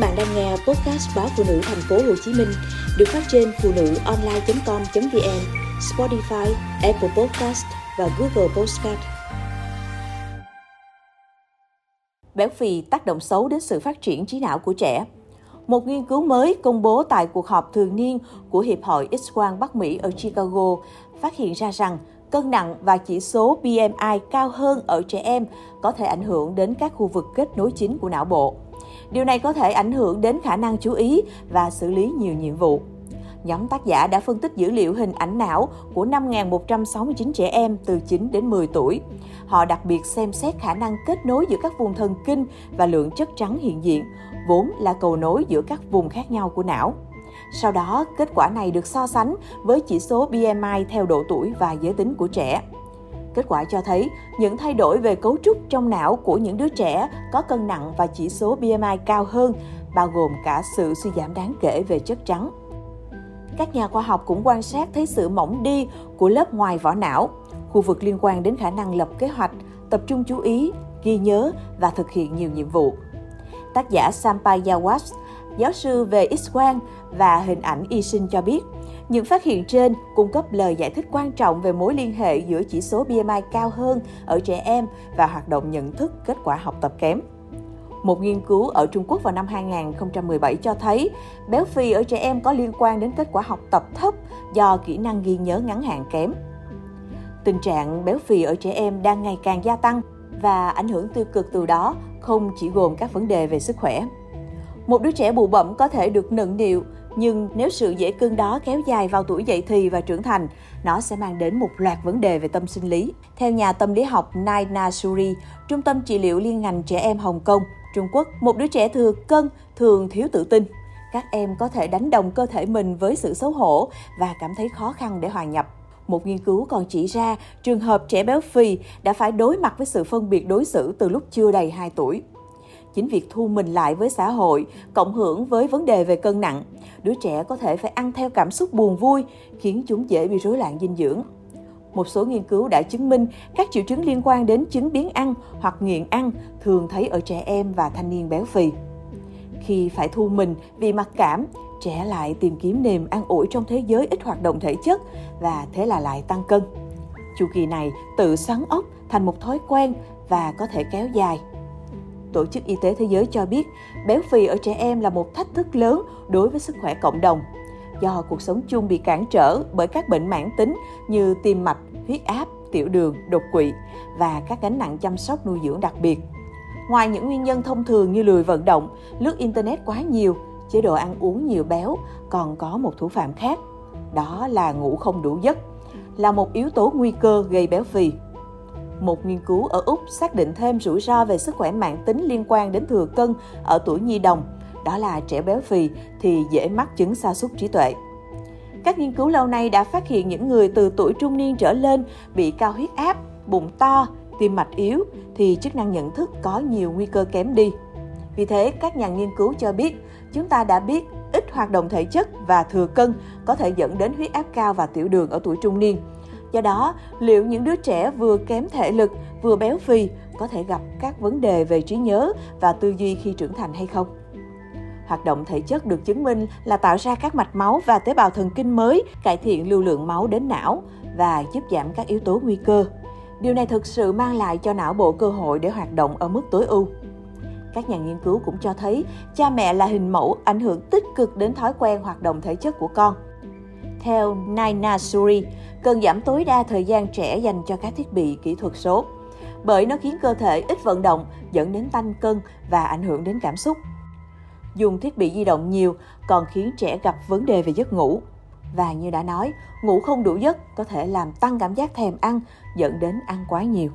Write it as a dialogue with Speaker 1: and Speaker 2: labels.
Speaker 1: bạn đang nghe podcast báo phụ nữ thành phố Hồ Chí Minh được phát trên phụ nữ online.com.vn, Spotify, Apple Podcast và Google Podcast. Béo phì tác động xấu đến sự phát triển trí não của trẻ. Một nghiên cứu mới công bố tại cuộc họp thường niên của Hiệp hội X-quang Bắc Mỹ ở Chicago phát hiện ra rằng cân nặng và chỉ số BMI cao hơn ở trẻ em có thể ảnh hưởng đến các khu vực kết nối chính của não bộ. Điều này có thể ảnh hưởng đến khả năng chú ý và xử lý nhiều nhiệm vụ. Nhóm tác giả đã phân tích dữ liệu hình ảnh não của 5.169 trẻ em từ 9 đến 10 tuổi. Họ đặc biệt xem xét khả năng kết nối giữa các vùng thần kinh và lượng chất trắng hiện diện, vốn là cầu nối giữa các vùng khác nhau của não. Sau đó, kết quả này được so sánh với chỉ số BMI theo độ tuổi và giới tính của trẻ. Kết quả cho thấy những thay đổi về cấu trúc trong não của những đứa trẻ có cân nặng và chỉ số BMI cao hơn, bao gồm cả sự suy giảm đáng kể về chất trắng. Các nhà khoa học cũng quan sát thấy sự mỏng đi của lớp ngoài vỏ não, khu vực liên quan đến khả năng lập kế hoạch, tập trung chú ý, ghi nhớ và thực hiện nhiều nhiệm vụ. Tác giả Sampayawas, giáo sư về X-quang và hình ảnh y sinh cho biết, những phát hiện trên cung cấp lời giải thích quan trọng về mối liên hệ giữa chỉ số BMI cao hơn ở trẻ em và hoạt động nhận thức kết quả học tập kém. Một nghiên cứu ở Trung Quốc vào năm 2017 cho thấy béo phì ở trẻ em có liên quan đến kết quả học tập thấp do kỹ năng ghi nhớ ngắn hạn kém. Tình trạng béo phì ở trẻ em đang ngày càng gia tăng và ảnh hưởng tiêu cực từ đó không chỉ gồm các vấn đề về sức khỏe. Một đứa trẻ bù bẩm có thể được nựng niệu nhưng nếu sự dễ cưng đó kéo dài vào tuổi dậy thì và trưởng thành, nó sẽ mang đến một loạt vấn đề về tâm sinh lý. Theo nhà tâm lý học Naina Suri, Trung tâm trị liệu liên ngành trẻ em Hồng Kông, Trung Quốc, một đứa trẻ thừa cân thường thiếu tự tin. Các em có thể đánh đồng cơ thể mình với sự xấu hổ và cảm thấy khó khăn để hòa nhập. Một nghiên cứu còn chỉ ra trường hợp trẻ béo phì đã phải đối mặt với sự phân biệt đối xử từ lúc chưa đầy 2 tuổi. Chính việc thu mình lại với xã hội, cộng hưởng với vấn đề về cân nặng, đứa trẻ có thể phải ăn theo cảm xúc buồn vui, khiến chúng dễ bị rối loạn dinh dưỡng. Một số nghiên cứu đã chứng minh các triệu chứng liên quan đến chứng biến ăn hoặc nghiện ăn thường thấy ở trẻ em và thanh niên béo phì. Khi phải thu mình vì mặc cảm, trẻ lại tìm kiếm niềm an ủi trong thế giới ít hoạt động thể chất và thế là lại tăng cân. Chu kỳ này tự xoắn ốc thành một thói quen và có thể kéo dài. Tổ chức Y tế Thế giới cho biết béo phì ở trẻ em là một thách thức lớn đối với sức khỏe cộng đồng do cuộc sống chung bị cản trở bởi các bệnh mãn tính như tim mạch, huyết áp, tiểu đường, đột quỵ và các gánh nặng chăm sóc nuôi dưỡng đặc biệt. Ngoài những nguyên nhân thông thường như lười vận động, lướt internet quá nhiều, chế độ ăn uống nhiều béo, còn có một thủ phạm khác. Đó là ngủ không đủ giấc, là một yếu tố nguy cơ gây béo phì. Một nghiên cứu ở Úc xác định thêm rủi ro về sức khỏe mạng tính liên quan đến thừa cân ở tuổi nhi đồng, đó là trẻ béo phì thì dễ mắc chứng sa sút trí tuệ. Các nghiên cứu lâu nay đã phát hiện những người từ tuổi trung niên trở lên bị cao huyết áp, bụng to, tim mạch yếu thì chức năng nhận thức có nhiều nguy cơ kém đi. Vì thế, các nhà nghiên cứu cho biết, chúng ta đã biết ít hoạt động thể chất và thừa cân có thể dẫn đến huyết áp cao và tiểu đường ở tuổi trung niên. Do đó, liệu những đứa trẻ vừa kém thể lực, vừa béo phì có thể gặp các vấn đề về trí nhớ và tư duy khi trưởng thành hay không? Hoạt động thể chất được chứng minh là tạo ra các mạch máu và tế bào thần kinh mới, cải thiện lưu lượng máu đến não và giúp giảm các yếu tố nguy cơ. Điều này thực sự mang lại cho não bộ cơ hội để hoạt động ở mức tối ưu. Các nhà nghiên cứu cũng cho thấy cha mẹ là hình mẫu ảnh hưởng tích cực đến thói quen hoạt động thể chất của con. Theo Naina Suri, cần giảm tối đa thời gian trẻ dành cho các thiết bị kỹ thuật số, bởi nó khiến cơ thể ít vận động, dẫn đến tăng cân và ảnh hưởng đến cảm xúc. Dùng thiết bị di động nhiều còn khiến trẻ gặp vấn đề về giấc ngủ. Và như đã nói, ngủ không đủ giấc có thể làm tăng cảm giác thèm ăn, dẫn đến ăn quá nhiều.